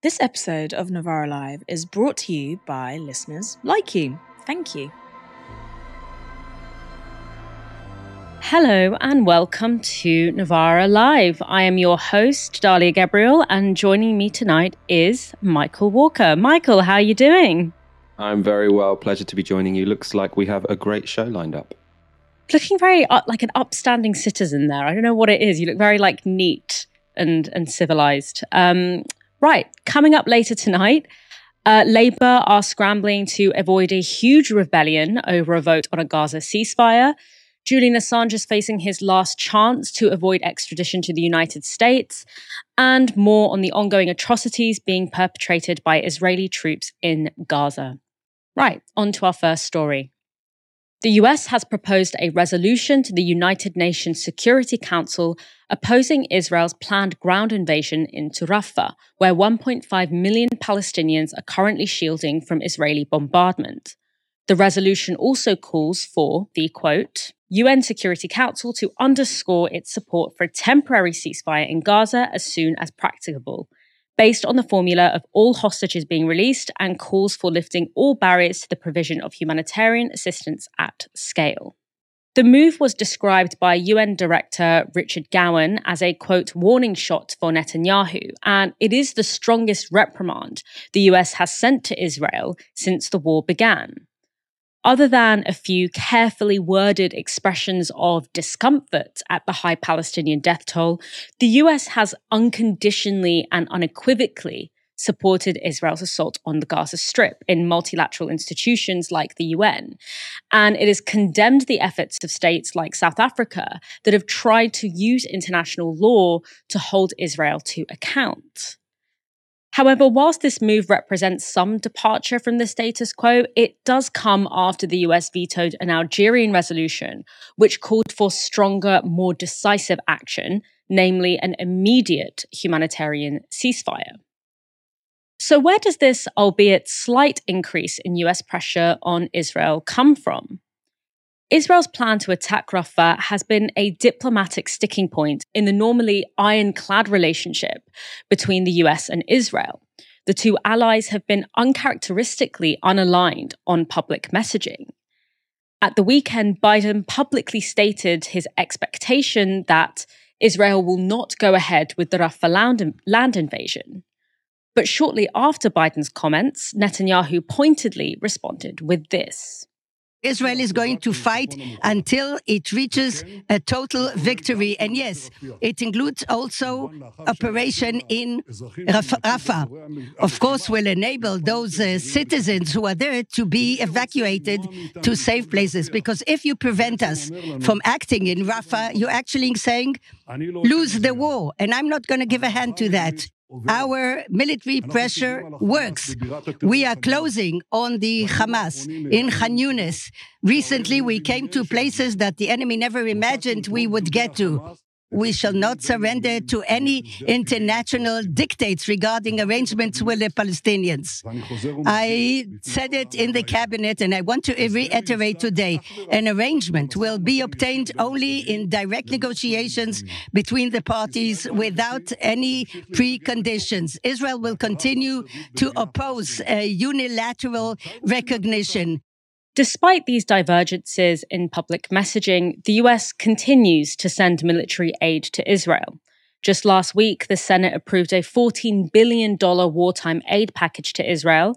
This episode of Novara Live is brought to you by listeners like you. Thank you. Hello and welcome to Novara Live. I am your host, Dalia Gebrial, and joining me tonight is Michael Walker. Michael, how are you doing? I'm very well. Pleasure to be joining you. Looks like we have a great show lined up. Looking very uh, like an upstanding citizen there. I don't know what it is. You look very like neat and and civilized. Um, right, coming up later tonight. Uh, Labour are scrambling to avoid a huge rebellion over a vote on a Gaza ceasefire. Julian Assange is facing his last chance to avoid extradition to the United States, and more on the ongoing atrocities being perpetrated by Israeli troops in Gaza. Right, on to our first story. The US has proposed a resolution to the United Nations Security Council opposing Israel's planned ground invasion into Rafah, where 1.5 million Palestinians are currently shielding from Israeli bombardment. The resolution also calls for the quote, UN Security Council to underscore its support for a temporary ceasefire in Gaza as soon as practicable, based on the formula of all hostages being released and calls for lifting all barriers to the provision of humanitarian assistance at scale. The move was described by UN Director Richard Gowan as a quote warning shot for Netanyahu, and it is the strongest reprimand the US has sent to Israel since the war began. Other than a few carefully worded expressions of discomfort at the high Palestinian death toll, the US has unconditionally and unequivocally supported Israel's assault on the Gaza Strip in multilateral institutions like the UN. And it has condemned the efforts of states like South Africa that have tried to use international law to hold Israel to account. However, whilst this move represents some departure from the status quo, it does come after the US vetoed an Algerian resolution which called for stronger, more decisive action, namely an immediate humanitarian ceasefire. So, where does this, albeit slight increase in US pressure on Israel come from? Israel's plan to attack Rafah has been a diplomatic sticking point in the normally ironclad relationship between the US and Israel. The two allies have been uncharacteristically unaligned on public messaging. At the weekend, Biden publicly stated his expectation that Israel will not go ahead with the Rafah land, land invasion. But shortly after Biden's comments, Netanyahu pointedly responded with this. Israel is going to fight until it reaches a total victory. And yes, it includes also operation in Rafah. Of course, will enable those uh, citizens who are there to be evacuated to safe places. Because if you prevent us from acting in Rafah, you're actually saying lose the war. And I'm not going to give a hand to that. Our military pressure works. We are closing on the Hamas in Khan Yunis. Recently, we came to places that the enemy never imagined we would get to. We shall not surrender to any international dictates regarding arrangements with the Palestinians. I said it in the cabinet and I want to reiterate today. An arrangement will be obtained only in direct negotiations between the parties without any preconditions. Israel will continue to oppose a unilateral recognition Despite these divergences in public messaging, the US continues to send military aid to Israel. Just last week, the Senate approved a $14 billion wartime aid package to Israel,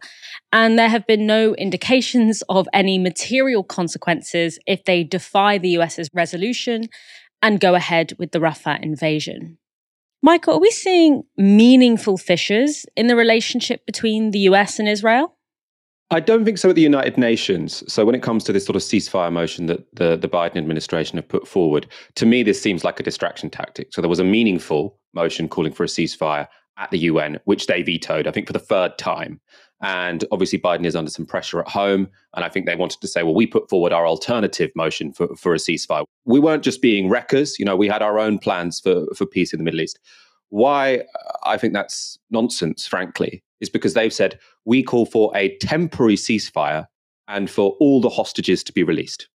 and there have been no indications of any material consequences if they defy the US's resolution and go ahead with the Rafah invasion. Michael, are we seeing meaningful fissures in the relationship between the US and Israel? I don't think so at the United Nations. So when it comes to this sort of ceasefire motion that the, the Biden administration have put forward, to me this seems like a distraction tactic. So there was a meaningful motion calling for a ceasefire at the UN, which they vetoed, I think, for the third time. And obviously Biden is under some pressure at home. And I think they wanted to say, well, we put forward our alternative motion for, for a ceasefire. We weren't just being wreckers, you know, we had our own plans for, for peace in the Middle East. Why I think that's nonsense, frankly, is because they've said we call for a temporary ceasefire and for all the hostages to be released.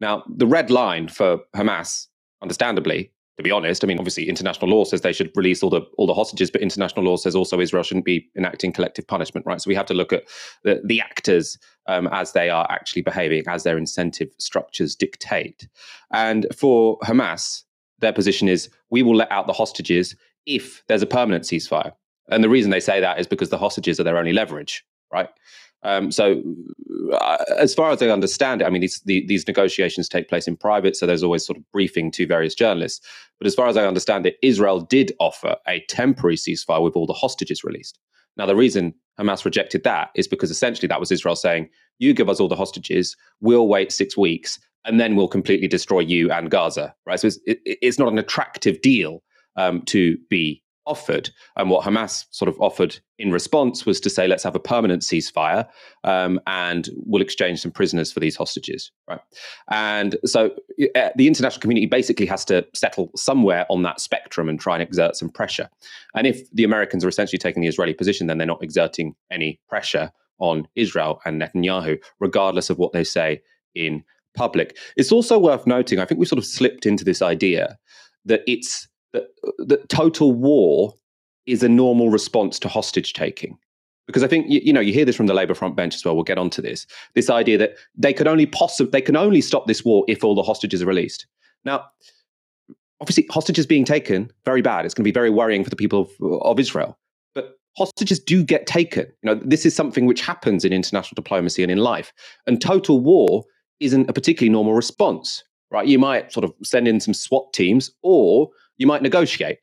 Now, the red line for Hamas, understandably, to be honest. I mean, obviously, international law says they should release all the all the hostages, but international law says also Israel shouldn't be enacting collective punishment, right? So we have to look at the, the actors um, as they are actually behaving, as their incentive structures dictate. And for Hamas, their position is we will let out the hostages if there's a permanent ceasefire. And the reason they say that is because the hostages are their only leverage, right? Um, so, uh, as far as I understand it, I mean, these, the, these negotiations take place in private, so there's always sort of briefing to various journalists. But as far as I understand it, Israel did offer a temporary ceasefire with all the hostages released. Now, the reason Hamas rejected that is because essentially that was Israel saying, you give us all the hostages, we'll wait six weeks, and then we'll completely destroy you and Gaza, right? So it's, it, it's not an attractive deal um, to be offered. And what Hamas sort of offered in response was to say, let's have a permanent ceasefire um, and we'll exchange some prisoners for these hostages. Right. And so uh, the international community basically has to settle somewhere on that spectrum and try and exert some pressure. And if the Americans are essentially taking the Israeli position, then they're not exerting any pressure on Israel and Netanyahu, regardless of what they say in public. It's also worth noting, I think we sort of slipped into this idea that it's that, uh, that total war is a normal response to hostage taking because I think you, you, know you hear this from the Labour front bench as well. We'll get onto this. This idea that they could only possibly they can only stop this war if all the hostages are released. Now, obviously, hostages being taken very bad. It's going to be very worrying for the people of, of Israel. But hostages do get taken. You know, this is something which happens in international diplomacy and in life. And total war isn't a particularly normal response, right? You might sort of send in some SWAT teams, or you might negotiate.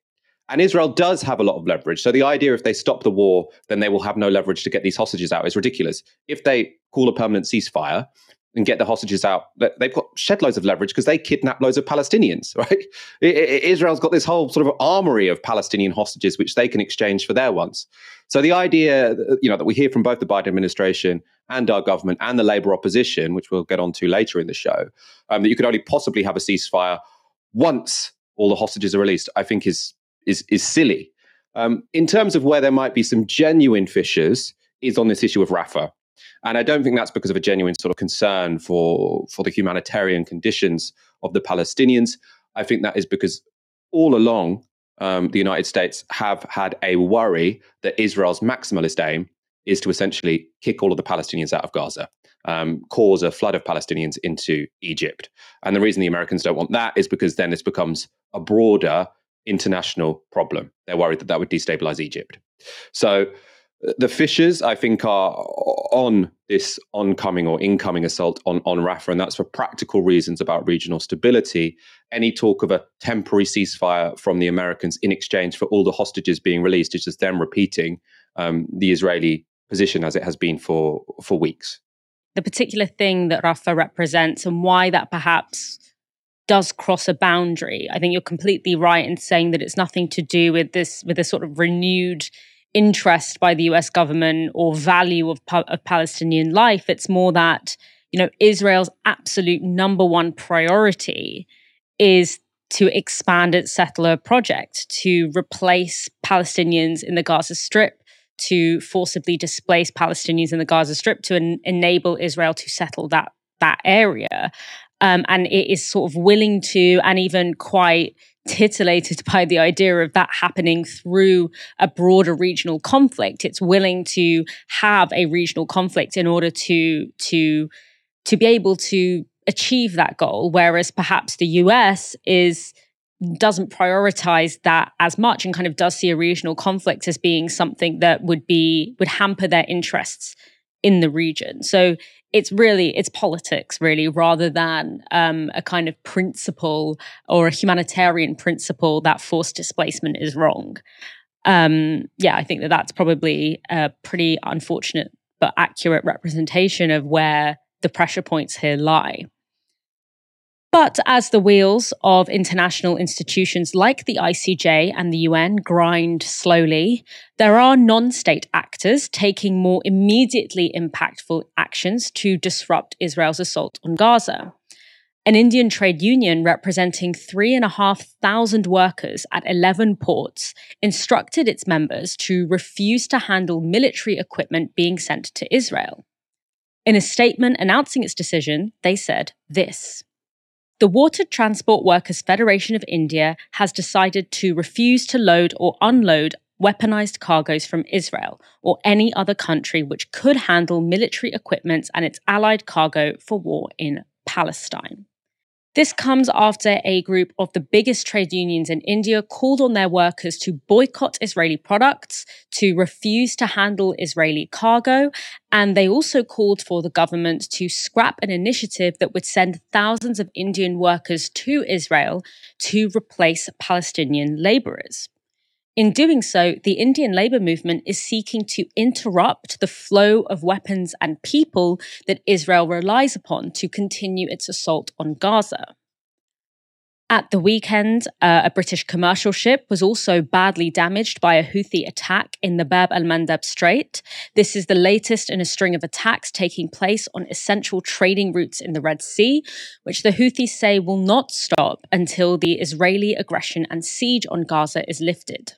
And Israel does have a lot of leverage. So the idea if they stop the war, then they will have no leverage to get these hostages out is ridiculous. If they call a permanent ceasefire and get the hostages out, they've got shed loads of leverage because they kidnap loads of Palestinians, right? Israel's got this whole sort of armory of Palestinian hostages which they can exchange for their ones. So the idea, you know, that we hear from both the Biden administration and our government and the Labour opposition, which we'll get onto later in the show, um, that you could only possibly have a ceasefire once all the hostages are released, I think is is is silly. Um, in terms of where there might be some genuine fissures, is on this issue of Rafah, and I don't think that's because of a genuine sort of concern for for the humanitarian conditions of the Palestinians. I think that is because all along um, the United States have had a worry that Israel's maximalist aim is to essentially kick all of the Palestinians out of Gaza um, cause a flood of Palestinians into Egypt. And the reason the Americans don't want that is because then this becomes a broader international problem. They're worried that that would destabilize Egypt. So the fissures, I think, are on this oncoming or incoming assault on, on Rafah, and that's for practical reasons about regional stability. Any talk of a temporary ceasefire from the Americans in exchange for all the hostages being released is just them repeating um, the Israeli position as it has been for, for weeks the particular thing that Rafah represents and why that perhaps does cross a boundary. I think you're completely right in saying that it's nothing to do with this with a sort of renewed interest by the US government or value of, of Palestinian life. It's more that, you know, Israel's absolute number one priority is to expand its settler project, to replace Palestinians in the Gaza Strip to forcibly displace Palestinians in the Gaza Strip to en- enable Israel to settle that that area. Um, and it is sort of willing to and even quite titillated by the idea of that happening through a broader regional conflict. It's willing to have a regional conflict in order to to to be able to achieve that goal, whereas perhaps the US is doesn't prioritize that as much and kind of does see a regional conflict as being something that would be would hamper their interests in the region so it's really it's politics really rather than um, a kind of principle or a humanitarian principle that forced displacement is wrong. Um, yeah i think that that's probably a pretty unfortunate but accurate representation of where the pressure points here lie but as the wheels of international institutions like the ICJ and the UN grind slowly, there are non state actors taking more immediately impactful actions to disrupt Israel's assault on Gaza. An Indian trade union representing 3,500 workers at 11 ports instructed its members to refuse to handle military equipment being sent to Israel. In a statement announcing its decision, they said this. The Water Transport Workers Federation of India has decided to refuse to load or unload weaponized cargoes from Israel or any other country which could handle military equipment and its allied cargo for war in Palestine. This comes after a group of the biggest trade unions in India called on their workers to boycott Israeli products, to refuse to handle Israeli cargo, and they also called for the government to scrap an initiative that would send thousands of Indian workers to Israel to replace Palestinian laborers. In doing so, the Indian labor movement is seeking to interrupt the flow of weapons and people that Israel relies upon to continue its assault on Gaza. At the weekend, uh, a British commercial ship was also badly damaged by a Houthi attack in the Bab al Mandab Strait. This is the latest in a string of attacks taking place on essential trading routes in the Red Sea, which the Houthis say will not stop until the Israeli aggression and siege on Gaza is lifted.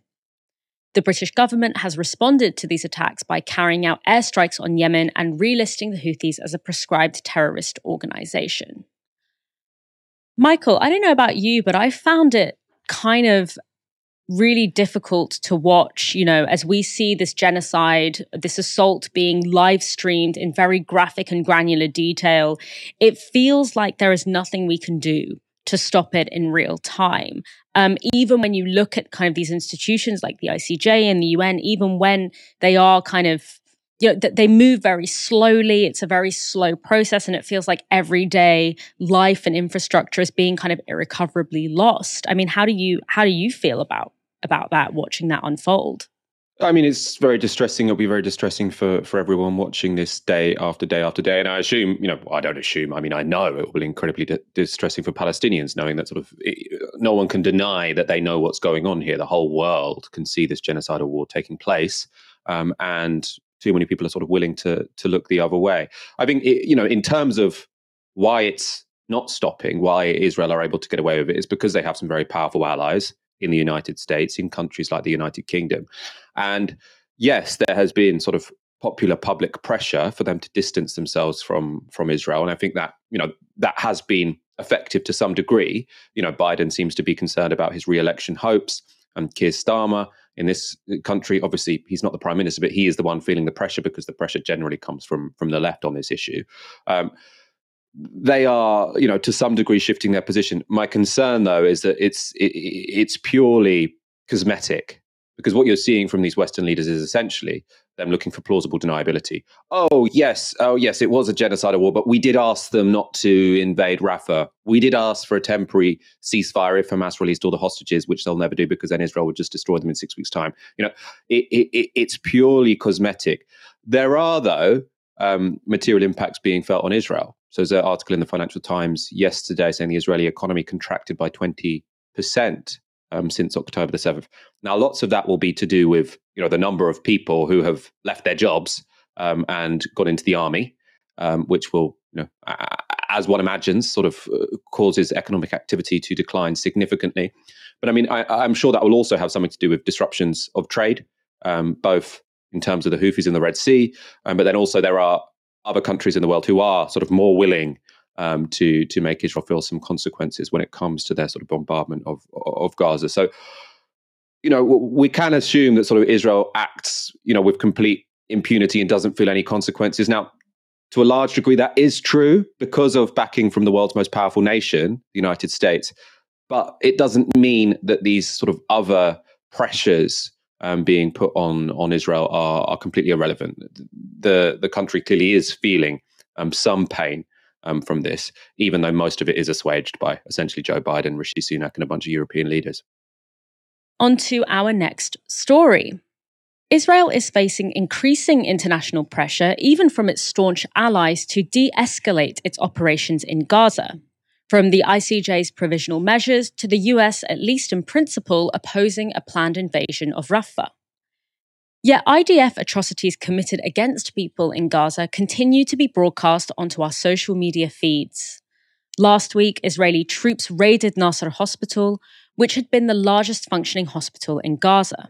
The British government has responded to these attacks by carrying out airstrikes on Yemen and relisting the Houthis as a proscribed terrorist organization. Michael, I don't know about you, but I found it kind of really difficult to watch, you know, as we see this genocide, this assault being live streamed in very graphic and granular detail. It feels like there is nothing we can do to stop it in real time. Um, even when you look at kind of these institutions like the ICJ and the UN, even when they are kind of you know, they move very slowly. It's a very slow process, and it feels like everyday life and infrastructure is being kind of irrecoverably lost. I mean, how do you how do you feel about about that? Watching that unfold. I mean, it's very distressing. It'll be very distressing for, for everyone watching this day after day after day. And I assume, you know, I don't assume, I mean, I know it will be incredibly di- distressing for Palestinians, knowing that sort of it, no one can deny that they know what's going on here. The whole world can see this genocidal war taking place. Um, and too many people are sort of willing to, to look the other way. I think, it, you know, in terms of why it's not stopping, why Israel are able to get away with it, is because they have some very powerful allies in the United States, in countries like the United Kingdom. And yes, there has been sort of popular public pressure for them to distance themselves from from Israel, and I think that you know that has been effective to some degree. You know, Biden seems to be concerned about his re-election hopes, and Keir Starmer in this country, obviously, he's not the prime minister, but he is the one feeling the pressure because the pressure generally comes from from the left on this issue. Um, they are, you know, to some degree shifting their position. My concern, though, is that it's it, it's purely cosmetic because what you're seeing from these Western leaders is essentially them looking for plausible deniability. Oh yes, oh yes, it was a genocidal war, but we did ask them not to invade Rafah. We did ask for a temporary ceasefire if Hamas released all the hostages, which they'll never do because then Israel would just destroy them in six weeks' time. You know, it, it, it's purely cosmetic. There are though um, material impacts being felt on Israel. So there's an article in the Financial Times yesterday saying the Israeli economy contracted by 20% um, since October the 7th. Now, lots of that will be to do with you know the number of people who have left their jobs um, and gone into the army, um, which will, you know, as one imagines, sort of uh, causes economic activity to decline significantly. But I mean, I, am sure that will also have something to do with disruptions of trade, um, both in terms of the Houthis in the Red Sea, um, but then also there are other countries in the world who are sort of more willing um, to to make Israel feel some consequences when it comes to their sort of bombardment of of Gaza. So, you know, we can assume that sort of Israel acts, you know, with complete impunity and doesn't feel any consequences. Now, to a large degree, that is true because of backing from the world's most powerful nation, the United States. But it doesn't mean that these sort of other pressures um, being put on on Israel are, are completely irrelevant. The the country clearly is feeling um, some pain um, from this, even though most of it is assuaged by essentially Joe Biden, Rishi Sunak, and a bunch of European leaders. On to our next story. Israel is facing increasing international pressure, even from its staunch allies, to de escalate its operations in Gaza. From the ICJ's provisional measures to the US, at least in principle, opposing a planned invasion of Rafah. Yet IDF atrocities committed against people in Gaza continue to be broadcast onto our social media feeds. Last week, Israeli troops raided Nasser Hospital, which had been the largest functioning hospital in Gaza.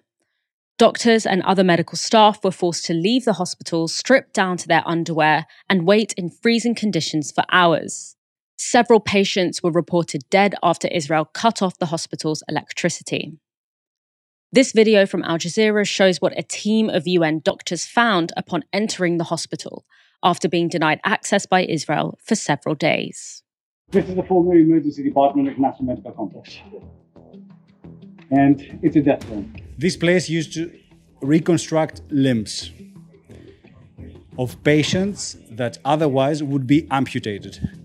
Doctors and other medical staff were forced to leave the hospital stripped down to their underwear and wait in freezing conditions for hours. Several patients were reported dead after Israel cut off the hospital's electricity. This video from Al Jazeera shows what a team of UN doctors found upon entering the hospital after being denied access by Israel for several days. This is the former emergency department of Nasser Medical Complex. And it's a death room. This place used to reconstruct limbs of patients that otherwise would be amputated.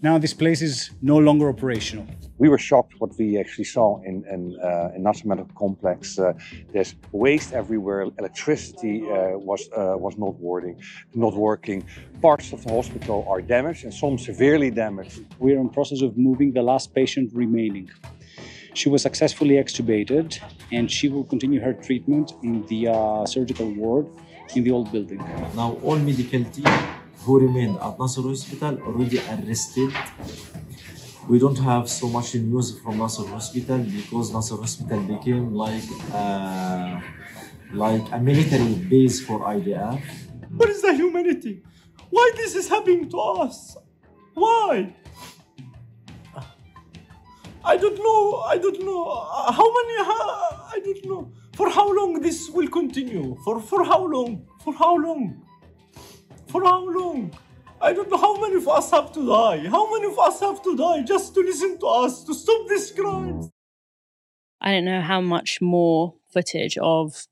Now this place is no longer operational. We were shocked what we actually saw in in, uh, in Nasser Medical Complex. Uh, there's waste everywhere. Electricity uh, was uh, was not working. Not working. Parts of the hospital are damaged and some severely damaged. We're in process of moving the last patient remaining. She was successfully extubated, and she will continue her treatment in the uh, surgical ward in the old building. Now all medical team who remained at Nasser Hospital already arrested. We don't have so much news from Nasser Hospital because Nasser Hospital became like uh, like a military base for IDF. What is the humanity? Why this is happening to us? Why? I don't know. I don't know. How many? I don't know. For how long this will continue? For for how long? For how long? For how long? I don't know how many of us have to die. How many of us have to die just to listen to us, to stop these crimes? I don't know how much more footage of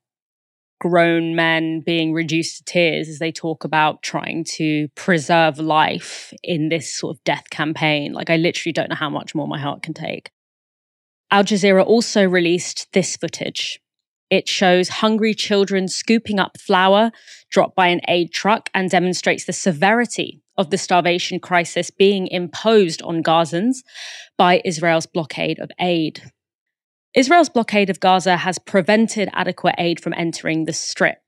grown men being reduced to tears as they talk about trying to preserve life in this sort of death campaign. Like, I literally don't know how much more my heart can take. Al Jazeera also released this footage it shows hungry children scooping up flour dropped by an aid truck and demonstrates the severity of the starvation crisis being imposed on Gazans by Israel's blockade of aid. Israel's blockade of Gaza has prevented adequate aid from entering the strip.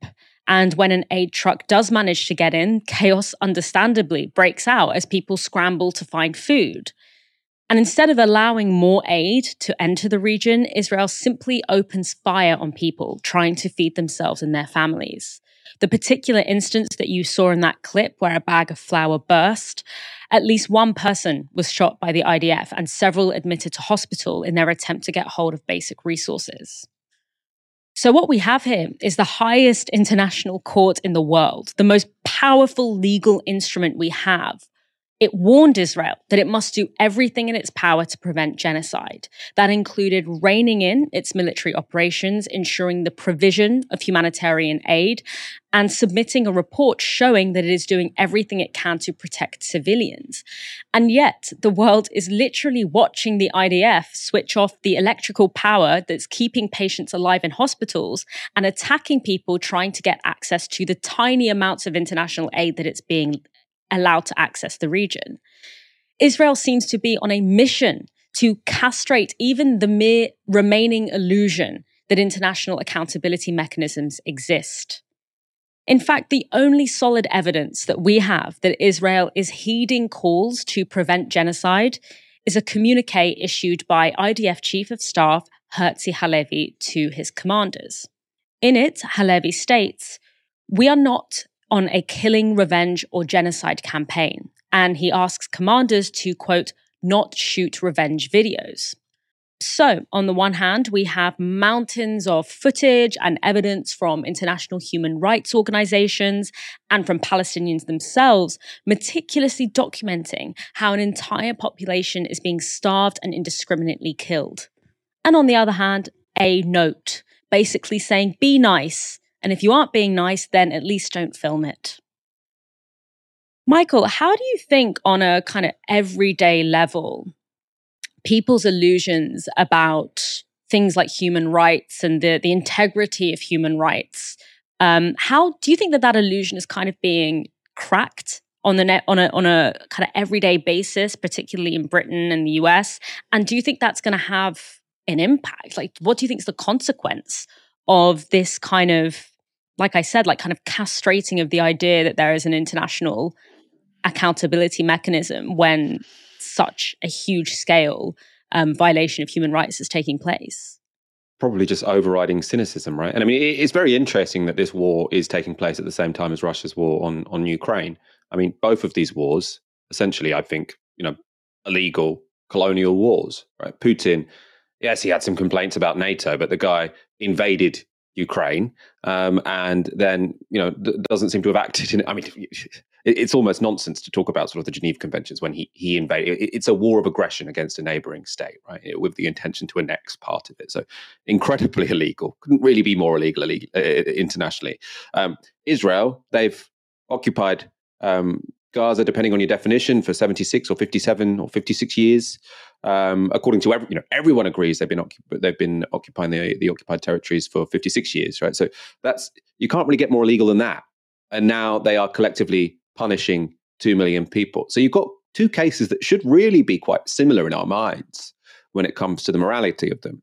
And when an aid truck does manage to get in, chaos understandably breaks out as people scramble to find food. And instead of allowing more aid to enter the region, Israel simply opens fire on people trying to feed themselves and their families. The particular instance that you saw in that clip where a bag of flour burst, at least one person was shot by the IDF and several admitted to hospital in their attempt to get hold of basic resources. So, what we have here is the highest international court in the world, the most powerful legal instrument we have it warned Israel that it must do everything in its power to prevent genocide. That included reining in its military operations, ensuring the provision of humanitarian aid, and submitting a report showing that it is doing everything it can to protect civilians. And yet, the world is literally watching the IDF switch off the electrical power that's keeping patients alive in hospitals and attacking people trying to get access to the tiny amounts of international aid that it's being allowed to access the region. Israel seems to be on a mission to castrate even the mere remaining illusion that international accountability mechanisms exist. In fact, the only solid evidence that we have that Israel is heeding calls to prevent genocide is a communique issued by IDF Chief of Staff Herzi Halevi to his commanders. In it, Halevi states, We are not on a killing, revenge, or genocide campaign. And he asks commanders to, quote, not shoot revenge videos. So, on the one hand, we have mountains of footage and evidence from international human rights organizations and from Palestinians themselves, meticulously documenting how an entire population is being starved and indiscriminately killed. And on the other hand, a note basically saying, be nice, and if you aren't being nice, then at least don't film it. Michael, how do you think on a kind of everyday level, people's illusions about things like human rights and the, the integrity of human rights, um, how do you think that that illusion is kind of being cracked on the net on a on a kind of everyday basis, particularly in Britain and the US? And do you think that's going to have an impact? Like, what do you think is the consequence of this kind of, like I said, like kind of castrating of the idea that there is an international accountability mechanism when such a huge scale um, violation of human rights is taking place? Probably just overriding cynicism, right? And I mean, it's very interesting that this war is taking place at the same time as Russia's war on on Ukraine. I mean, both of these wars, essentially, I think, you know, illegal colonial wars. Right, Putin. Yes, he had some complaints about NATO, but the guy invaded Ukraine, um, and then you know doesn't seem to have acted in. I mean, it's almost nonsense to talk about sort of the Geneva Conventions when he he invaded. It's a war of aggression against a neighboring state, right, with the intention to annex part of it. So incredibly illegal. Couldn't really be more illegal, illegal uh, internationally. Um, Israel, they've occupied um, Gaza, depending on your definition, for 76 or 57 or 56 years. Um, according to every, you know, everyone agrees they've been occup- they've been occupying the, the occupied territories for 56 years, right? So that's you can't really get more illegal than that. And now they are collectively punishing two million people. So you've got two cases that should really be quite similar in our minds when it comes to the morality of them.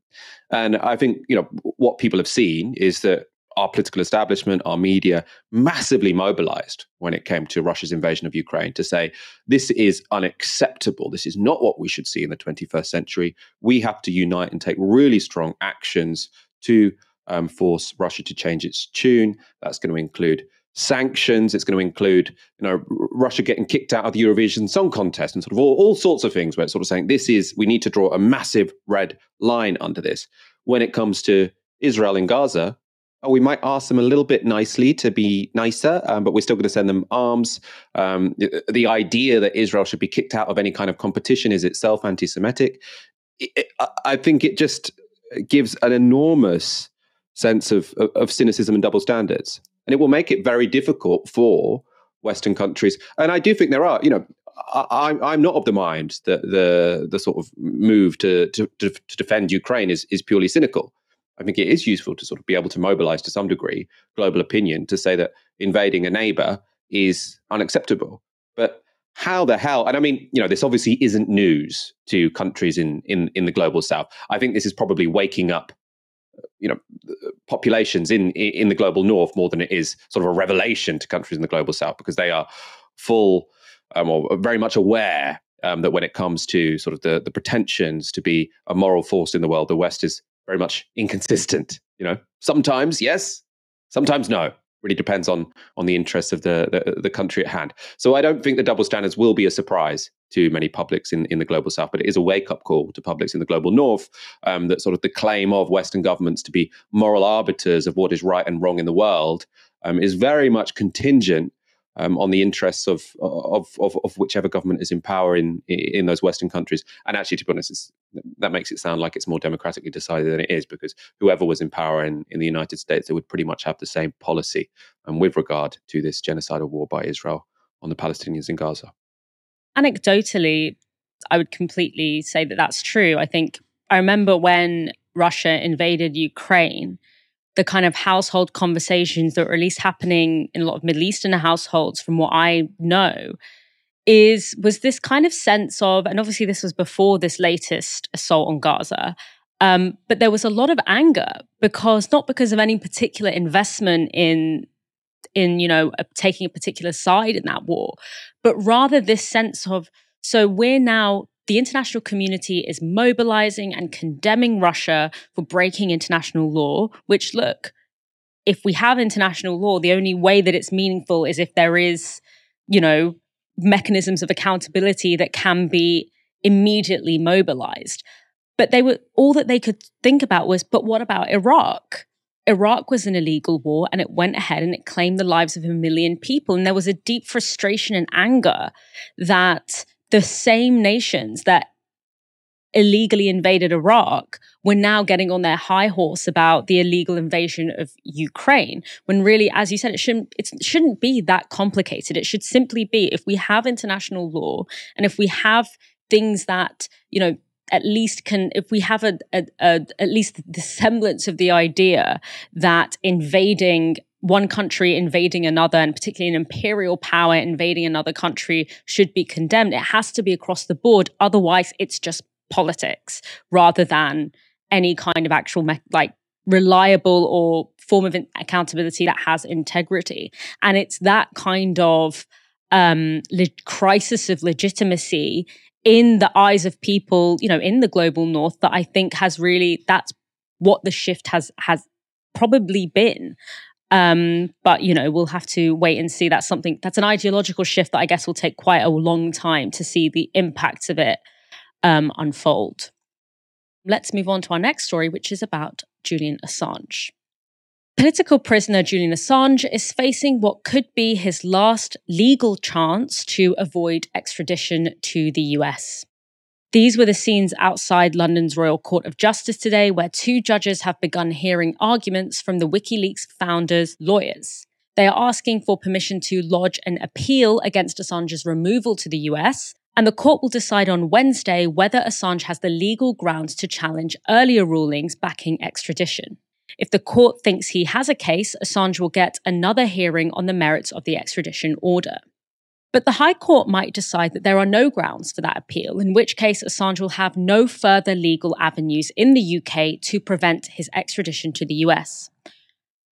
And I think you know what people have seen is that our political establishment, our media, massively mobilized when it came to Russia's invasion of Ukraine to say this is unacceptable. This is not what we should see in the 21st century. We have to unite and take really strong actions to um, force Russia to change its tune. That's going to include sanctions. It's going to include, you know, Russia getting kicked out of the Eurovision Song Contest and sort of all, all sorts of things. Where it's sort of saying this is we need to draw a massive red line under this. When it comes to Israel and Gaza, we might ask them a little bit nicely to be nicer, um, but we're still going to send them arms. Um, the idea that Israel should be kicked out of any kind of competition is itself anti Semitic. I think it just gives an enormous sense of, of, cynicism and double standards. And it will make it very difficult for Western countries. And I do think there are, you know, I, I'm not of the mind that the the sort of move to to, to defend Ukraine is is purely cynical. I think it is useful to sort of be able to mobilize to some degree global opinion to say that invading a neighbor is unacceptable. But how the hell? And I mean, you know, this obviously isn't news to countries in in in the global south. I think this is probably waking up, you know, populations in in the global north more than it is sort of a revelation to countries in the global south because they are full um, or very much aware um, that when it comes to sort of the the pretensions to be a moral force in the world, the West is very much inconsistent. You know, sometimes yes, sometimes no. Really depends on on the interests of the, the, the country at hand. So I don't think the double standards will be a surprise to many publics in, in the global south, but it is a wake up call to publics in the global north um, that sort of the claim of Western governments to be moral arbiters of what is right and wrong in the world um, is very much contingent um, on the interests of, of, of of whichever government is in power in in those Western countries. And actually, to be honest, that makes it sound like it's more democratically decided than it is, because whoever was in power in, in the United States, they would pretty much have the same policy um, with regard to this genocidal war by Israel on the Palestinians in Gaza. Anecdotally, I would completely say that that's true. I think I remember when Russia invaded Ukraine the kind of household conversations that are at least happening in a lot of Middle Eastern households, from what I know, is was this kind of sense of, and obviously this was before this latest assault on Gaza, um, but there was a lot of anger because not because of any particular investment in in you know taking a particular side in that war, but rather this sense of so we're now the international community is mobilizing and condemning Russia for breaking international law, which, look, if we have international law, the only way that it's meaningful is if there is, you know, mechanisms of accountability that can be immediately mobilized. But they were all that they could think about was, but what about Iraq? Iraq was an illegal war and it went ahead and it claimed the lives of a million people. And there was a deep frustration and anger that the same nations that illegally invaded Iraq were now getting on their high horse about the illegal invasion of Ukraine. When really, as you said, it shouldn't it shouldn't be that complicated. It should simply be if we have international law and if we have things that you know at least can if we have a, a, a, at least the semblance of the idea that invading one country invading another, and particularly an imperial power invading another country, should be condemned. It has to be across the board. Otherwise, it's just politics rather than any kind of actual, me- like, reliable or form of accountability that has integrity. And it's that kind of um, le- crisis of legitimacy in the eyes of people, you know, in the global north that I think has really, that's what the shift has, has probably been. Um, but you know, we'll have to wait and see. That's something that's an ideological shift that I guess will take quite a long time to see the impacts of it um, unfold. Let's move on to our next story, which is about Julian Assange. Political prisoner Julian Assange is facing what could be his last legal chance to avoid extradition to the US. These were the scenes outside London's Royal Court of Justice today, where two judges have begun hearing arguments from the WikiLeaks founders' lawyers. They are asking for permission to lodge an appeal against Assange's removal to the US, and the court will decide on Wednesday whether Assange has the legal grounds to challenge earlier rulings backing extradition. If the court thinks he has a case, Assange will get another hearing on the merits of the extradition order. But the High Court might decide that there are no grounds for that appeal, in which case Assange will have no further legal avenues in the UK to prevent his extradition to the US.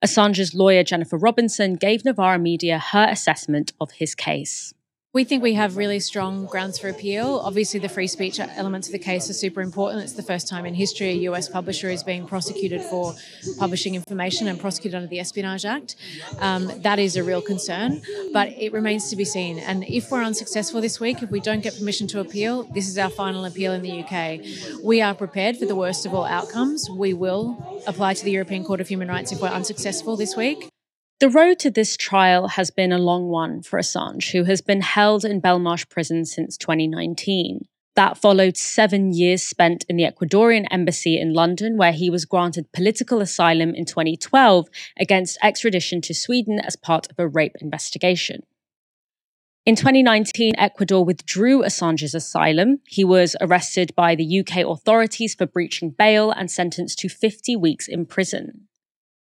Assange's lawyer Jennifer Robinson gave Novara Media her assessment of his case. We think we have really strong grounds for appeal. Obviously, the free speech elements of the case are super important. It's the first time in history a US publisher is being prosecuted for publishing information and prosecuted under the Espionage Act. Um, that is a real concern, but it remains to be seen. And if we're unsuccessful this week, if we don't get permission to appeal, this is our final appeal in the UK. We are prepared for the worst of all outcomes. We will apply to the European Court of Human Rights if we're unsuccessful this week. The road to this trial has been a long one for Assange, who has been held in Belmarsh prison since 2019. That followed seven years spent in the Ecuadorian embassy in London, where he was granted political asylum in 2012 against extradition to Sweden as part of a rape investigation. In 2019, Ecuador withdrew Assange's asylum. He was arrested by the UK authorities for breaching bail and sentenced to 50 weeks in prison.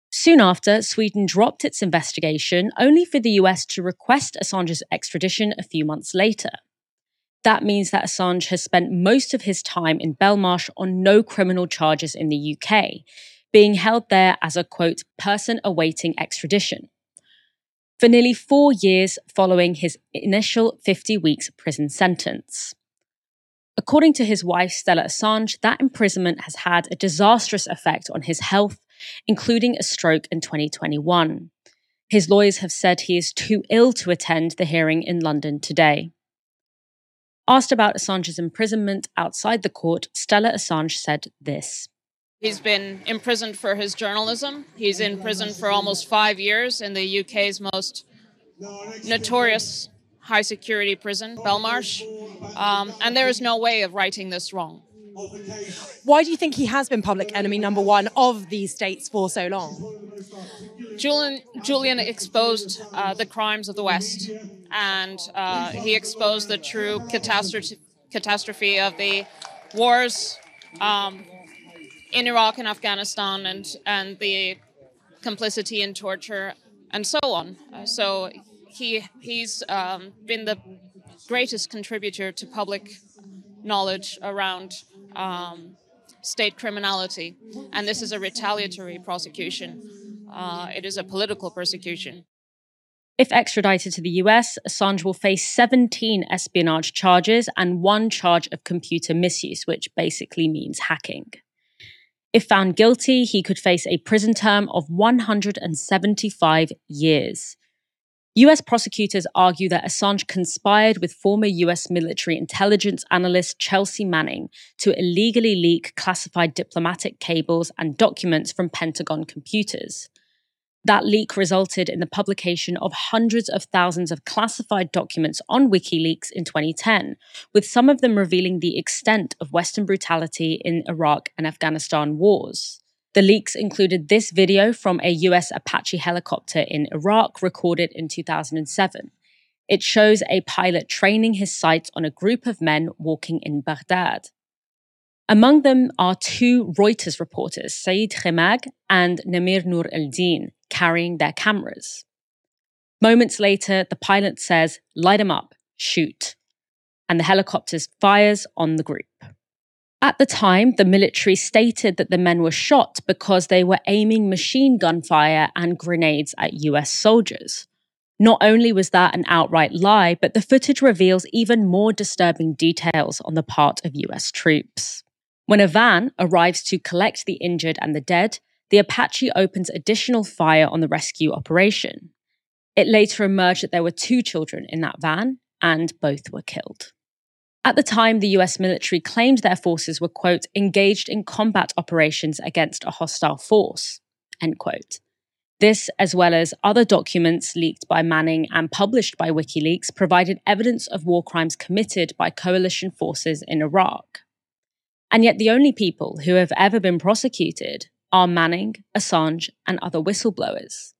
Soon after, Sweden dropped its investigation, only for the US to request Assange's extradition a few months later. That means that Assange has spent most of his time in Belmarsh on no criminal charges in the UK, being held there as a quote, person awaiting extradition. For nearly four years following his initial 50 weeks prison sentence. According to his wife, Stella Assange, that imprisonment has had a disastrous effect on his health including a stroke in 2021. His lawyers have said he is too ill to attend the hearing in London today. Asked about Assange's imprisonment outside the court, Stella Assange said this. He's been imprisoned for his journalism. He's in prison for almost five years in the UK's most notorious high security prison, Belmarsh. Um, and there is no way of righting this wrong. Why do you think he has been public enemy number one of these states for so long? Julian, Julian exposed uh, the crimes of the West, and uh, he exposed the true catastrophe, catastrophe of the wars um, in Iraq and Afghanistan, and and the complicity in torture, and so on. Uh, so he he's um, been the greatest contributor to public knowledge around um, state criminality, and this is a retaliatory prosecution. Uh, it is a political persecution. If extradited to the US, Assange will face 17 espionage charges and one charge of computer misuse, which basically means hacking. If found guilty, he could face a prison term of 175 years. US prosecutors argue that Assange conspired with former US military intelligence analyst Chelsea Manning to illegally leak classified diplomatic cables and documents from Pentagon computers. That leak resulted in the publication of hundreds of thousands of classified documents on WikiLeaks in 2010, with some of them revealing the extent of Western brutality in Iraq and Afghanistan wars. The leaks included this video from a US Apache helicopter in Iraq recorded in 2007. It shows a pilot training his sights on a group of men walking in Baghdad. Among them are two Reuters reporters, Saeed Chmagh and Namir Nur el-Din, carrying their cameras. Moments later, the pilot says, light them up, shoot. And the helicopter fires on the group. At the time, the military stated that the men were shot because they were aiming machine gun fire and grenades at US soldiers. Not only was that an outright lie, but the footage reveals even more disturbing details on the part of US troops. When a van arrives to collect the injured and the dead, the Apache opens additional fire on the rescue operation. It later emerged that there were two children in that van, and both were killed. At the time, the US military claimed their forces were, quote, engaged in combat operations against a hostile force, end quote. This, as well as other documents leaked by Manning and published by WikiLeaks, provided evidence of war crimes committed by coalition forces in Iraq. And yet, the only people who have ever been prosecuted are Manning, Assange, and other whistleblowers.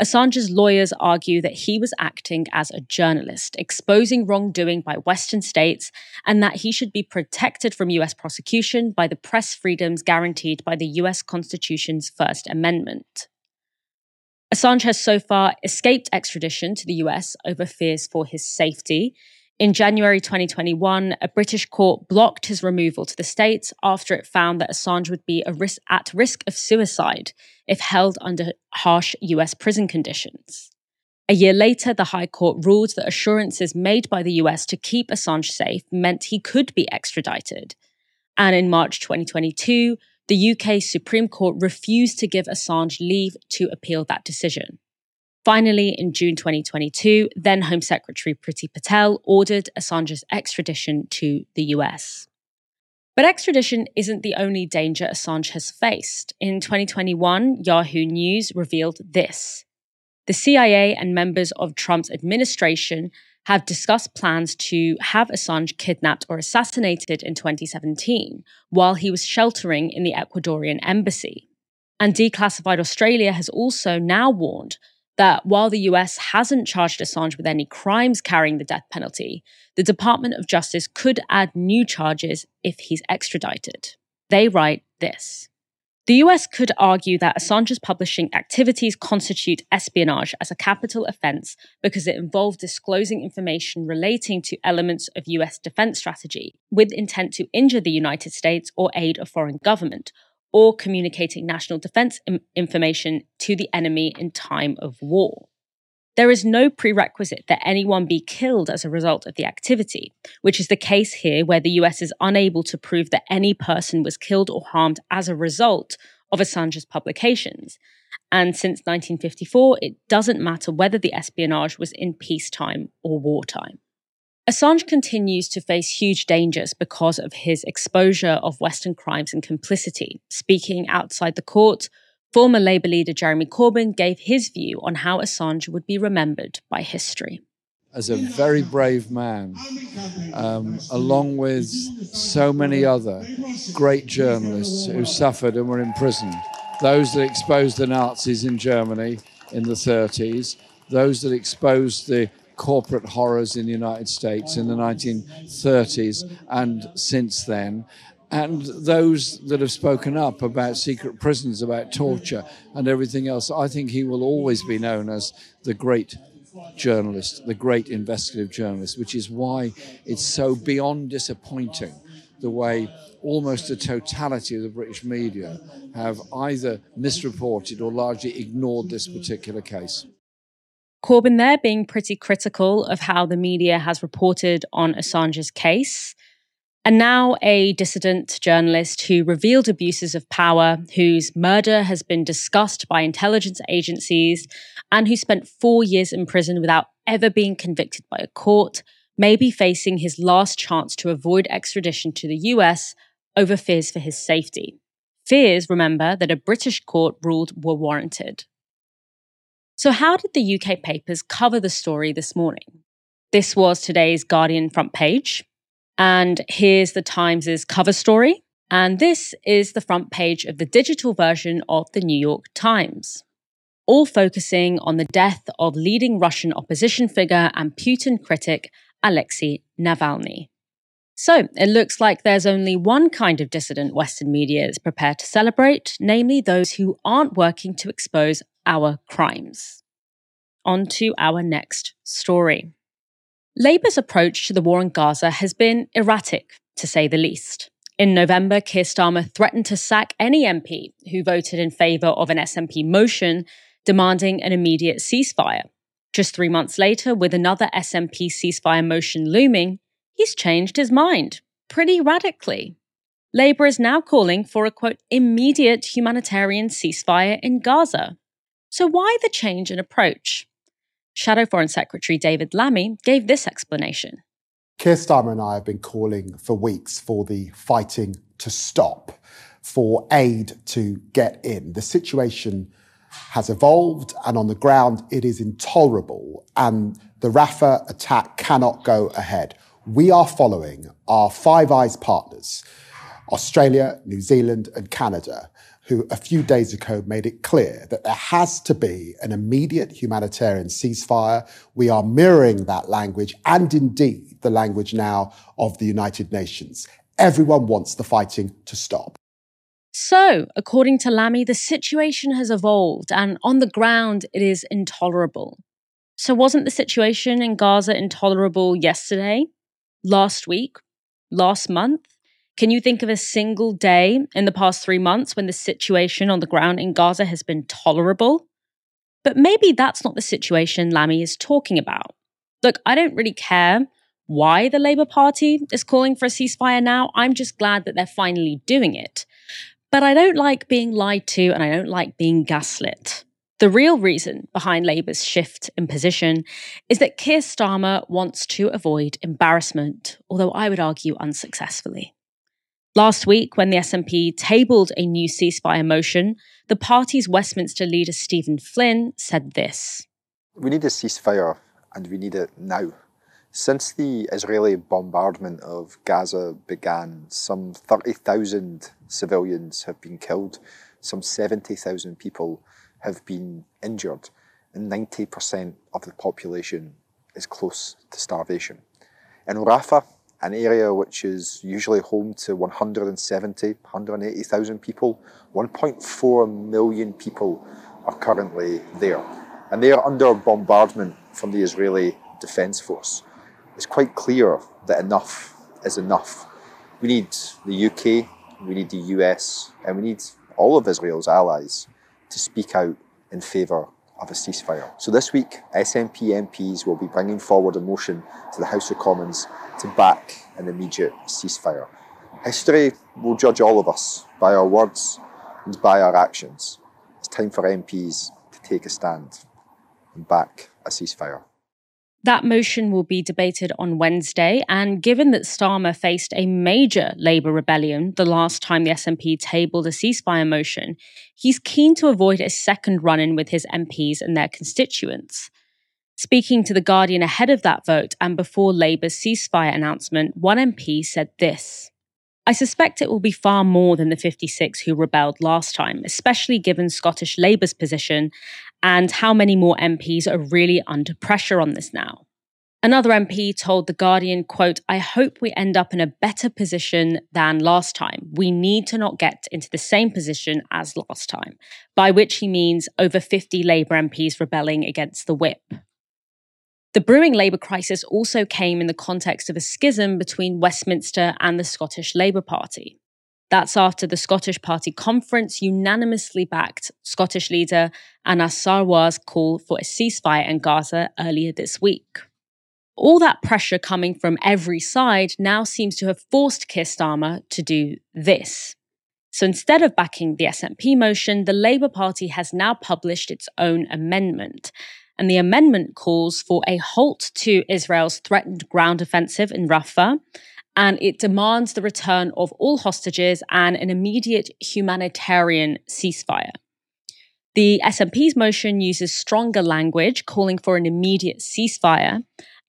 Assange's lawyers argue that he was acting as a journalist, exposing wrongdoing by Western states, and that he should be protected from US prosecution by the press freedoms guaranteed by the US Constitution's First Amendment. Assange has so far escaped extradition to the US over fears for his safety. In January 2021, a British court blocked his removal to the States after it found that Assange would be risk, at risk of suicide if held under harsh US prison conditions. A year later, the High Court ruled that assurances made by the US to keep Assange safe meant he could be extradited. And in March 2022, the UK Supreme Court refused to give Assange leave to appeal that decision. Finally, in June 2022, then Home Secretary Priti Patel ordered Assange's extradition to the US. But extradition isn't the only danger Assange has faced. In 2021, Yahoo News revealed this. The CIA and members of Trump's administration have discussed plans to have Assange kidnapped or assassinated in 2017 while he was sheltering in the Ecuadorian embassy. And Declassified Australia has also now warned that while the US hasn't charged Assange with any crimes carrying the death penalty, the Department of Justice could add new charges if he's extradited. They write this the US could argue that Assange's publishing activities constitute espionage as a capital offense because it involved disclosing information relating to elements of US defense strategy with intent to injure the United States or aid a foreign government, or communicating national defense Im- information to the enemy in time of war. There is no prerequisite that anyone be killed as a result of the activity, which is the case here where the US is unable to prove that any person was killed or harmed as a result of Assange's publications. And since 1954, it doesn't matter whether the espionage was in peacetime or wartime. Assange continues to face huge dangers because of his exposure of Western crimes and complicity. Speaking outside the court, Former Labour leader Jeremy Corbyn gave his view on how Assange would be remembered by history. As a very brave man, um, along with so many other great journalists who suffered and were imprisoned, those that exposed the Nazis in Germany in the 30s, those that exposed the corporate horrors in the United States in the 1930s and since then, and those that have spoken up about secret prisons, about torture, and everything else. I think he will always be known as the great journalist, the great investigative journalist, which is why it's so beyond disappointing the way almost the totality of the British media have either misreported or largely ignored this particular case. Corbyn there being pretty critical of how the media has reported on Assange's case and now a dissident journalist who revealed abuses of power, whose murder has been discussed by intelligence agencies, and who spent four years in prison without ever being convicted by a court, may be facing his last chance to avoid extradition to the US over fears for his safety. Fears, remember, that a British court ruled were warranted. So, how did the UK papers cover the story this morning? This was today's Guardian front page. And here's the Times' cover story. And this is the front page of the digital version of the New York Times, all focusing on the death of leading Russian opposition figure and Putin critic Alexei Navalny. So it looks like there's only one kind of dissident Western media is prepared to celebrate, namely those who aren't working to expose our crimes. On to our next story. Labour's approach to the war in Gaza has been erratic, to say the least. In November, Keir Starmer threatened to sack any MP who voted in favour of an SNP motion demanding an immediate ceasefire. Just three months later, with another SNP ceasefire motion looming, he's changed his mind pretty radically. Labour is now calling for a quote, immediate humanitarian ceasefire in Gaza. So, why the change in approach? Shadow Foreign Secretary David Lammy gave this explanation. Keir Starmer and I have been calling for weeks for the fighting to stop, for aid to get in. The situation has evolved, and on the ground, it is intolerable, and the Rafah attack cannot go ahead. We are following our Five Eyes partners, Australia, New Zealand, and Canada, who a few days ago made it clear that there has to be an immediate humanitarian ceasefire. We are mirroring that language and indeed the language now of the United Nations. Everyone wants the fighting to stop. So, according to Lammy, the situation has evolved and on the ground it is intolerable. So, wasn't the situation in Gaza intolerable yesterday, last week, last month? Can you think of a single day in the past three months when the situation on the ground in Gaza has been tolerable? But maybe that's not the situation Lammy is talking about. Look, I don't really care why the Labour Party is calling for a ceasefire now. I'm just glad that they're finally doing it. But I don't like being lied to and I don't like being gaslit. The real reason behind Labour's shift in position is that Keir Starmer wants to avoid embarrassment, although I would argue unsuccessfully. Last week, when the SNP tabled a new ceasefire motion, the party's Westminster leader Stephen Flynn said this We need a ceasefire, and we need it now. Since the Israeli bombardment of Gaza began, some 30,000 civilians have been killed, some 70,000 people have been injured, and 90% of the population is close to starvation. In Rafah, an area which is usually home to 170, 180,000 people. 1.4 million people are currently there. And they are under bombardment from the Israeli Defence Force. It's quite clear that enough is enough. We need the UK, we need the US, and we need all of Israel's allies to speak out in favour of a ceasefire. So this week, SNP MPs will be bringing forward a motion to the House of Commons to back an immediate ceasefire. History will judge all of us by our words and by our actions. It's time for MPs to take a stand and back a ceasefire. That motion will be debated on Wednesday, and given that Starmer faced a major Labour rebellion the last time the SNP tabled a ceasefire motion, he's keen to avoid a second run in with his MPs and their constituents. Speaking to The Guardian ahead of that vote and before Labour's ceasefire announcement, one MP said this I suspect it will be far more than the 56 who rebelled last time, especially given Scottish Labour's position and how many more MPs are really under pressure on this now. Another MP told The Guardian, quote, I hope we end up in a better position than last time. We need to not get into the same position as last time, by which he means over 50 Labour MPs rebelling against the whip. The brewing Labour crisis also came in the context of a schism between Westminster and the Scottish Labour Party. That's after the Scottish Party conference unanimously backed Scottish leader Anas Sarwar's call for a ceasefire in Gaza earlier this week. All that pressure coming from every side now seems to have forced Keir Starmer to do this. So instead of backing the SNP motion, the Labour Party has now published its own amendment. And the amendment calls for a halt to Israel's threatened ground offensive in Rafah and it demands the return of all hostages and an immediate humanitarian ceasefire. The SNP's motion uses stronger language, calling for an immediate ceasefire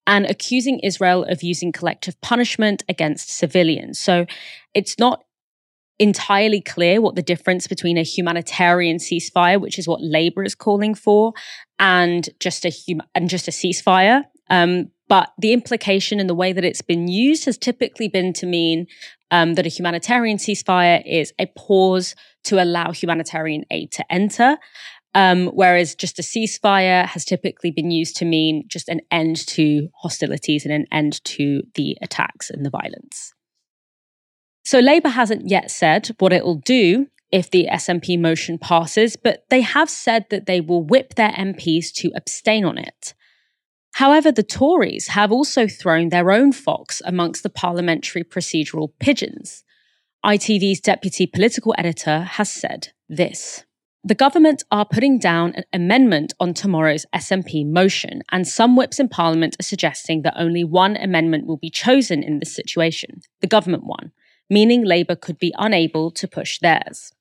and accusing Israel of using collective punishment against civilians. So it's not entirely clear what the difference between a humanitarian ceasefire, which is what Labour is calling for, and just a hum- and just a ceasefire. Um, but the implication and the way that it's been used has typically been to mean um, that a humanitarian ceasefire is a pause to allow humanitarian aid to enter. Um, whereas just a ceasefire has typically been used to mean just an end to hostilities and an end to the attacks and the violence. So Labour hasn't yet said what it will do if the SNP motion passes, but they have said that they will whip their MPs to abstain on it. However, the Tories have also thrown their own fox amongst the parliamentary procedural pigeons. ITV's deputy political editor has said this. The government are putting down an amendment on tomorrow's SNP motion, and some whips in Parliament are suggesting that only one amendment will be chosen in this situation, the government one, meaning Labour could be unable to push theirs.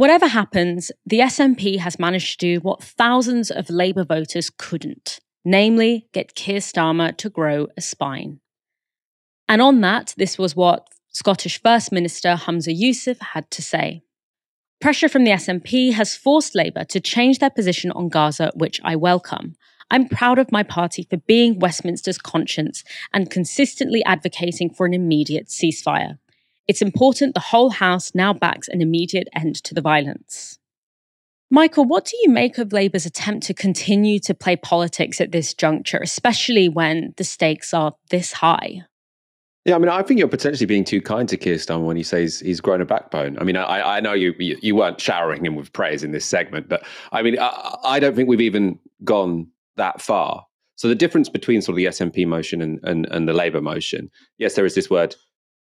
Whatever happens, the SNP has managed to do what thousands of Labour voters couldn't, namely get Keir Starmer to grow a spine. And on that, this was what Scottish First Minister Humza Yousaf had to say. Pressure from the SNP has forced Labour to change their position on Gaza, which I welcome. I'm proud of my party for being Westminster's conscience and consistently advocating for an immediate ceasefire. It's important the whole House now backs an immediate end to the violence. Michael, what do you make of Labour's attempt to continue to play politics at this juncture, especially when the stakes are this high? Yeah, I mean, I think you're potentially being too kind to Keir Starmer when you say he's, he's grown a backbone. I mean, I, I know you, you, you weren't showering him with praise in this segment, but I mean, I, I don't think we've even gone that far. So the difference between sort of the SNP motion and, and, and the Labour motion, yes, there is this word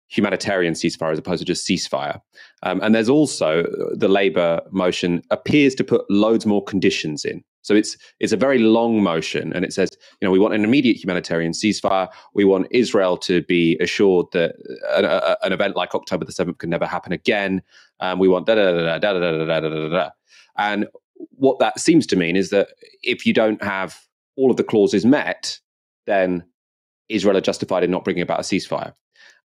humanitarian ceasefire as opposed to just ceasefire. Um, and there's also the Labour motion appears to put loads more conditions in. So it's it's a very long motion, and it says, you know, we want an immediate humanitarian ceasefire. We want Israel to be assured that an, a, an event like October the seventh can never happen again. Um, we want da da da da da da da da da da. And what that seems to mean is that if you don't have all of the clauses met, then Israel are justified in not bringing about a ceasefire.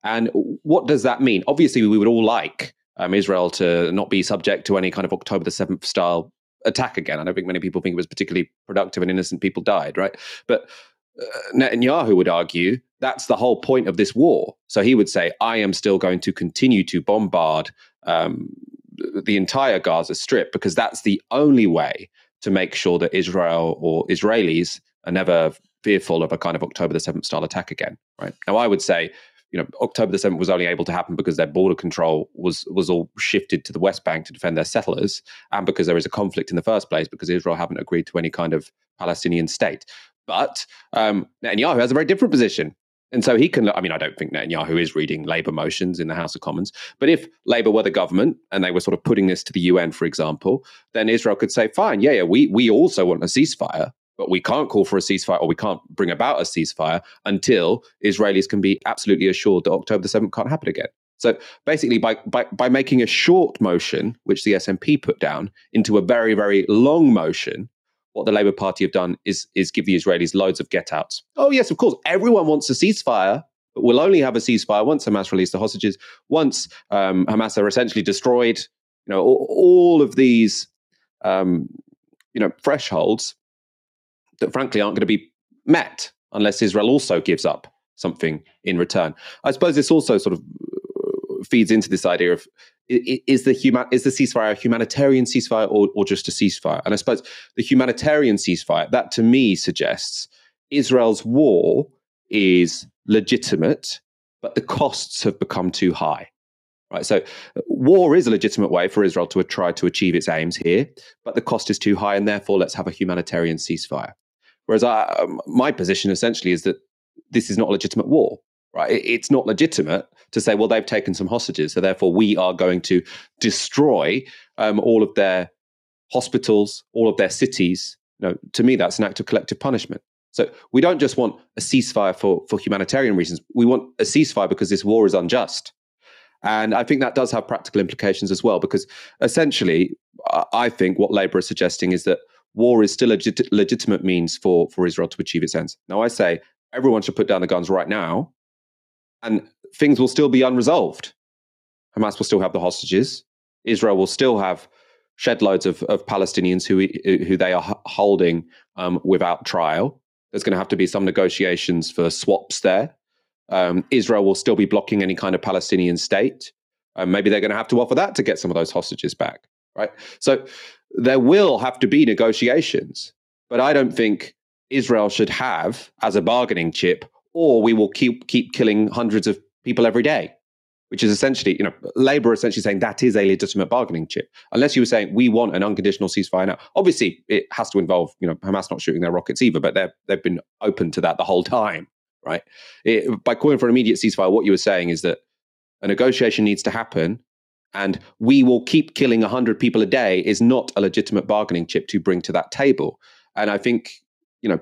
And what does that mean? Obviously, we would all like um, Israel to not be subject to any kind of October the 7th style attack again. I don't think many people think it was particularly productive and innocent people died, right? But uh, Netanyahu would argue that's the whole point of this war. So he would say, I am still going to continue to bombard um, the entire Gaza Strip because that's the only way to make sure that Israel or Israelis are never fearful of a kind of October the 7th style attack again, right? Now, I would say you know, October the 7th was only able to happen because their border control was was all shifted to the West Bank to defend their settlers, and because there is a conflict in the first place because Israel haven't agreed to any kind of Palestinian state. But um, Netanyahu has a very different position. And so he can, I mean, I don't think Netanyahu is reading Labour motions in the House of Commons. But if Labour were the government and they were sort of putting this to the UN, for example, then Israel could say, fine, yeah, yeah, we, we also want a ceasefire, but we can't call for a ceasefire or we can't bring about a ceasefire until Israelis can be absolutely assured that October the 7th can't happen again. So basically, by, by, by making a short motion, which the SNP put down, into a very, very long motion, what the Labour Party have done is, is give the Israelis loads of get outs. Oh, yes, of course, everyone wants a ceasefire, but we'll only have a ceasefire once Hamas release the hostages, once um, Hamas are essentially destroyed. You know, all, all of these, um, you know, thresholds that frankly aren't going to be met unless Israel also gives up something in return. I suppose this also sort of uh, feeds into this idea of is the human is the ceasefire a humanitarian ceasefire or, or just a ceasefire? And I suppose the humanitarian ceasefire that to me suggests Israel's war is legitimate, but the costs have become too high. Right, so war is a legitimate way for Israel to try to achieve its aims here, but the cost is too high, and therefore let's have a humanitarian ceasefire. Whereas I, um, my position essentially is that this is not a legitimate war, right? it's not legitimate to say, well, they've taken some hostages, so therefore we are going to destroy um, all of their hospitals, all of their cities. No, to me, that's an act of collective punishment. So we don't just want a ceasefire for, for humanitarian reasons. We want a ceasefire because this war is unjust. And I think that does have practical implications as well, because essentially, I think what Labour is suggesting is that war is still a legit- legitimate means for, for Israel to achieve its ends. Now, I say everyone should put down the guns right now, and things will still be unresolved. Hamas will still have the hostages. Israel will still have shed loads of, of Palestinians who, who they are holding um, without trial. There's going to have to be some negotiations for swaps there. Um, Israel will still be blocking any kind of Palestinian state. Um, maybe they're going to have to offer that to get some of those hostages back, right? So there will have to be negotiations. But I don't think Israel should have as a bargaining chip, or we will keep keep killing hundreds of people every day, which is essentially, you know, Labour essentially saying that is a legitimate bargaining chip. Unless you were saying we want an unconditional ceasefire now. Obviously, it has to involve, you know, Hamas not shooting their rockets either, but they've they've been open to that the whole time, right? It, by calling for an immediate ceasefire, what you were saying is that a negotiation needs to happen and we will keep killing 100 people a day is not a legitimate bargaining chip to bring to that table. And I think, you know,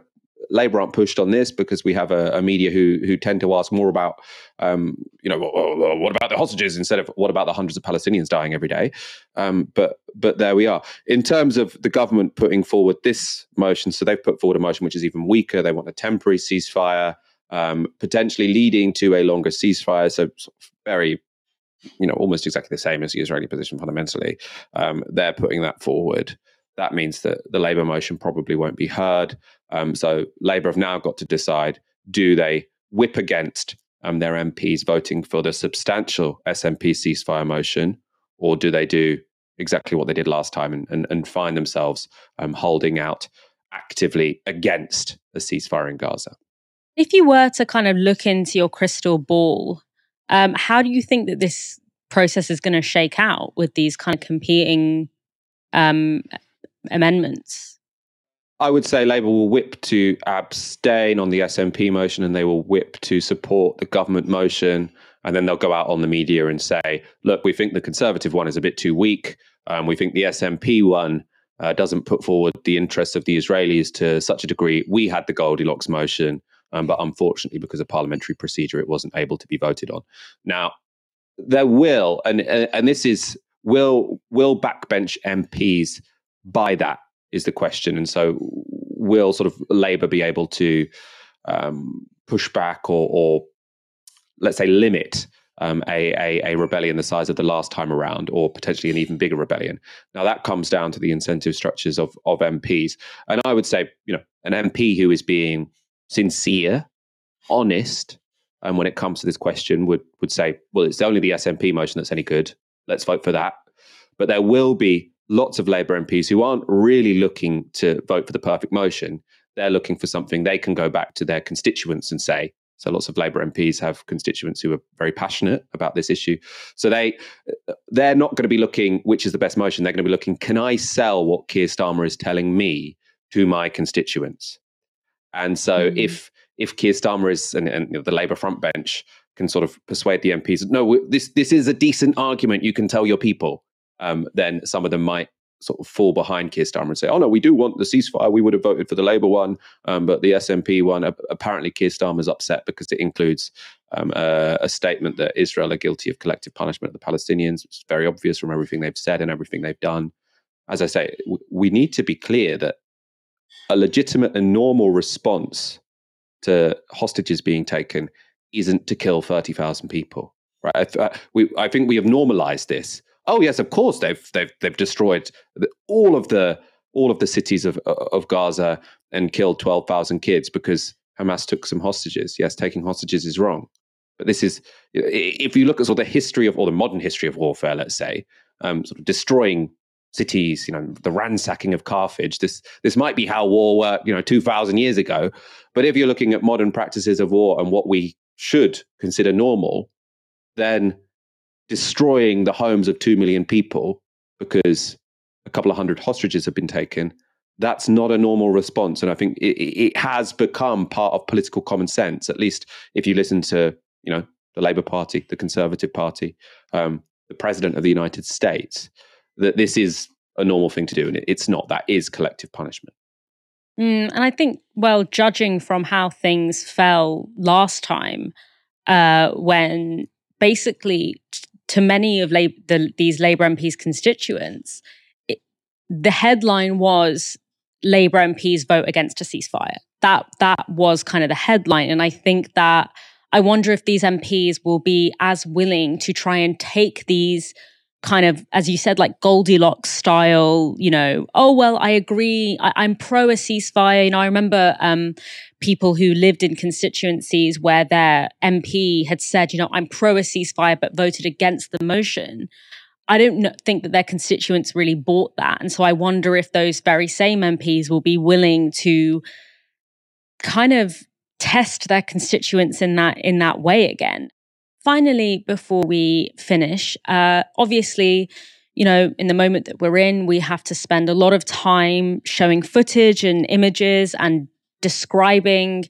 Labour aren't pushed on this because we have a, a media who who tend to ask more about, um, you know, what, about the hostages instead of what about the hundreds of Palestinians dying every day. Um, but but there we are. In terms of the government putting forward this motion, so they've put forward a motion which is even weaker. They want a temporary ceasefire, um, potentially leading to a longer ceasefire. So very you know, almost exactly the same as the Israeli position fundamentally. Um, they're putting that forward. That means that the Labour motion probably won't be heard. Um, so Labour have now got to decide: do they whip against um, their MPs voting for the substantial SNP ceasefire motion, or do they do exactly what they did last time and, and, and find themselves um, holding out actively against a ceasefire in Gaza? If you were to kind of look into your crystal ball um, how do you think that this process is going to shake out with these kind of competing um, amendments? I would say Labour will whip to abstain on the SNP motion and they will whip to support the government motion. And then they'll go out on the media and say, look, we think the Conservative one is a bit too weak. Um, we think the SNP one uh, doesn't put forward the interests of the Israelis to such a degree. We had the Goldilocks motion. Um, but unfortunately, because of parliamentary procedure, it wasn't able to be voted on. Now, there will, and and this is will will backbench MPs buy that is the question, and so will sort of Labour be able to um, push back or, or let's say limit um, a, a, a, rebellion the size of the last time around, or potentially an even bigger rebellion. Now that comes down to the incentive structures of of MPs, and I would say, you know, an MP who is being sincere, honest, and when it comes to this question, would would say, well, it's only the SNP motion that's any good. Let's vote for that. But there will be lots of Labour MPs who aren't really looking to vote for the perfect motion. They're looking for something they can go back to their constituents and say. So lots of Labour MPs have constituents who are very passionate about this issue. So they they're not going to be looking which is the best motion. They're going to be looking, can I sell what Keir Starmer is telling me to my constituents? And so mm-hmm. if if Keir Starmer is and, and the Labour front bench can sort of persuade the MPs, no, this this is a decent argument. You can tell your people. Um, then some of them might sort of fall behind Keir Starmer and say, "Oh no, we do want the ceasefire. We would have voted for the Labour one, um, but the SNP one." apparently, Keir Starmer's upset because it includes um, a, a, statement that Israel are guilty of collective punishment of the Palestinians. It's very obvious from everything they've said and everything they've done. As I say, w- we need to be clear that a legitimate and normal response to hostages being taken isn't to kill 30,000 people. Right? I, uh, we, I think we have normalized this. Oh yes, of course they've they've they've destroyed the, all of the all of the cities of of Gaza and killed 12,000 kids because Hamas took some hostages. Yes, taking hostages is wrong. But this is, if you look at sort of the history of, or the modern history of warfare, let's say, um, sort of destroying cities, you know, the ransacking of Carthage. This this might be how war worked, you know, two thousand years ago. But if you're looking at modern practices of war and what we should consider normal, then destroying the homes of two million people because a couple of hundred hostages have been taken, that's not a normal response. And I think it, it has become part of political common sense, at least if you listen to, you know, the Labour Party, the Conservative Party, um, the President of the United States that this is a normal thing to do and it's not. That is collective punishment. Mm, and i think well judging from how things fell last time uh, when basically t- to many of lab- the, these labor mps constituents it, the headline was labor mps vote against a ceasefire. That that was kind of the headline and i think that i wonder if these mps will be as willing to try and take these kind of, as you said, like Goldilocks style, you know, oh, well, I agree. I, am pro a ceasefire. You know, I remember um, people who lived in constituencies where their MP had said, you know, I'm pro a ceasefire, but voted against the motion. I don't think that their constituents really bought that. And so I wonder if those very same MPs will be willing to kind of test their constituents in that in that way again finally, before we finish, uh, obviously, you know, in the moment that we're in, we have to spend a lot of time showing footage and images and describing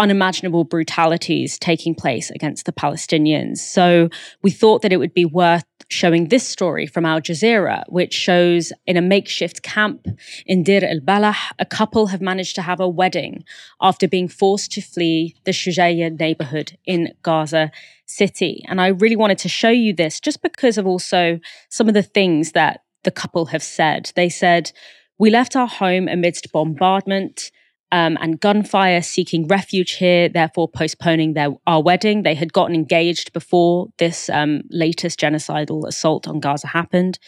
unimaginable brutalities taking place against the Palestinians. So we thought that it would be worth showing this story from Al Jazeera, which shows in a makeshift camp in Deir el Balah, a couple have managed to have a wedding after being forced to flee the Shujaiya neighborhood in Gaza City. And I really wanted to show you this just because of also some of the things that the couple have said. They said, We left our home amidst bombardment um, and gunfire, seeking refuge here, therefore postponing their our wedding. They had gotten engaged before this um, latest genocidal assault on Gaza happened.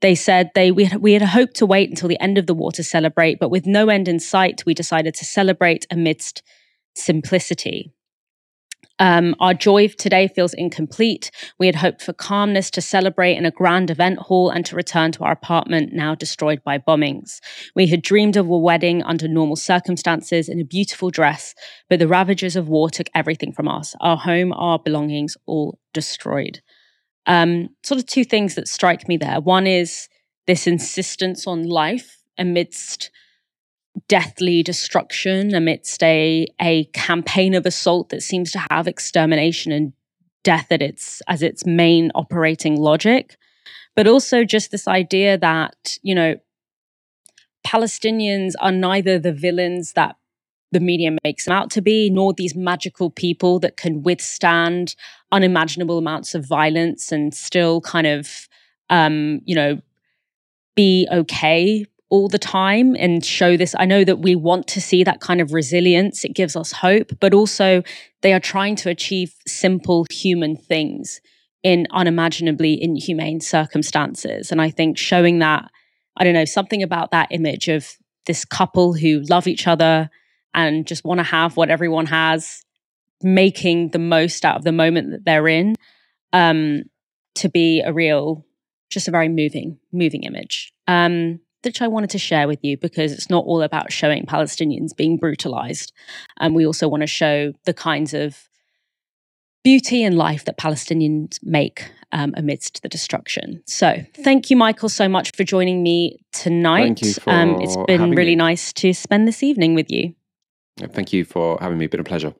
They said they we had, we had hoped to wait until the end of the war to celebrate, but with no end in sight, we decided to celebrate amidst simplicity. Um, our joy today feels incomplete. We had hoped for calmness to celebrate in a grand event hall and to return to our apartment now destroyed by bombings. We had dreamed of a wedding under normal circumstances in a beautiful dress, but the ravages of war took everything from us our home, our belongings, all destroyed. Um, sort of two things that strike me there. One is this insistence on life amidst deathly destruction amidst a a campaign of assault that seems to have extermination and death at its as its main operating logic. But also just this idea that you know palestinians are neither the villains that the media makes them out to be nor these magical people that can withstand unimaginable amounts of violence and still kind of um you know be okay all the time and show this. I know that we want to see that kind of resilience. It gives us hope, but also they are trying to achieve simple human things in unimaginably inhumane circumstances. And I think showing that, I don't know, something about that image of this couple who love each other and just want to have what everyone has, making the most out of the moment that they're in, um, to be a real, just a very moving, moving image. Um, which I wanted to share with you because it's not all about showing Palestinians being brutalized. And we also want to show the kinds of beauty and life that Palestinians make um, amidst the destruction. So, thank you, Michael, so much for joining me tonight. Thank you um, it's been really me. nice to spend this evening with you. Thank you for having me. It's been a pleasure.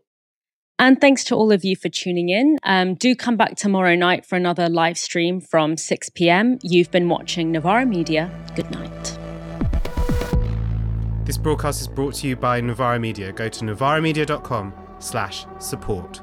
And thanks to all of you for tuning in. Um, do come back tomorrow night for another live stream from 6 p.m. You've been watching Novara Media. Good night. This broadcast is brought to you by Novara Media. Go to novaramedia.com slash support.